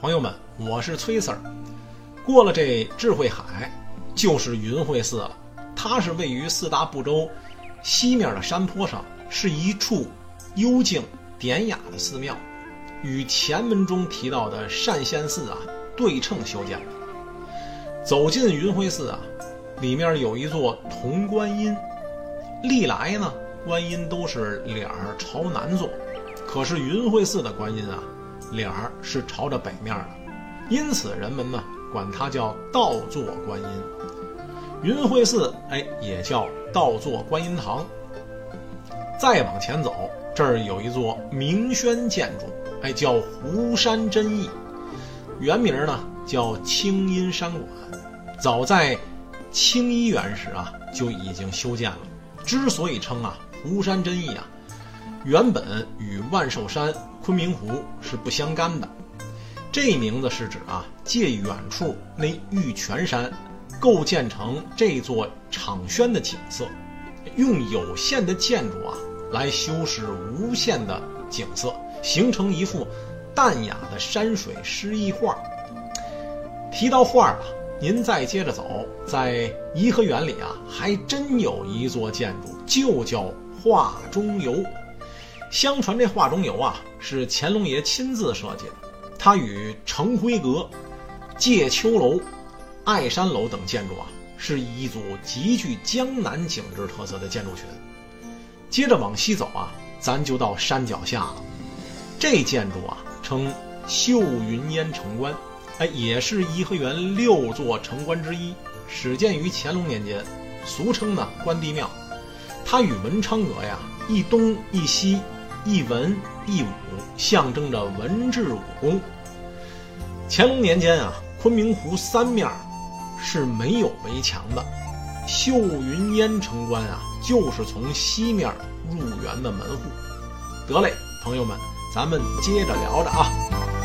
朋友们，我是崔 Sir。过了这智慧海，就是云慧寺了。它是位于四大部洲西面的山坡上，是一处幽静典雅的寺庙，与前文中提到的善仙寺啊对称修建的。走进云慧寺啊，里面有一座铜观音。历来呢，观音都是脸朝南坐，可是云慧寺的观音啊。脸儿是朝着北面的，因此人们呢管它叫倒坐观音。云慧寺哎也叫倒坐观音堂。再往前走，这儿有一座明轩建筑，哎叫湖山真意，原名呢叫清音山馆。早在清漪园时啊就已经修建了。之所以称啊湖山真意啊。原本与万寿山、昆明湖是不相干的，这名字是指啊，借远处那玉泉山构建成这座场轩的景色，用有限的建筑啊来修饰无限的景色，形成一幅淡雅的山水诗意画。提到画啊，您再接着走，在颐和园里啊，还真有一座建筑，就叫画中游。相传这画中游啊，是乾隆爷亲自设计的。它与承辉阁、介秋楼、爱山楼等建筑啊，是一组极具江南景致特色的建筑群。接着往西走啊，咱就到山脚下了。这建筑啊，称秀云烟城关，哎，也是颐和园六座城关之一，始建于乾隆年间，俗称呢关帝庙。它与文昌阁呀，一东一西。一文一武，象征着文治武功。乾隆年间啊，昆明湖三面是没有围墙的，秀云烟城关啊，就是从西面入园的门户。得嘞，朋友们，咱们接着聊着啊。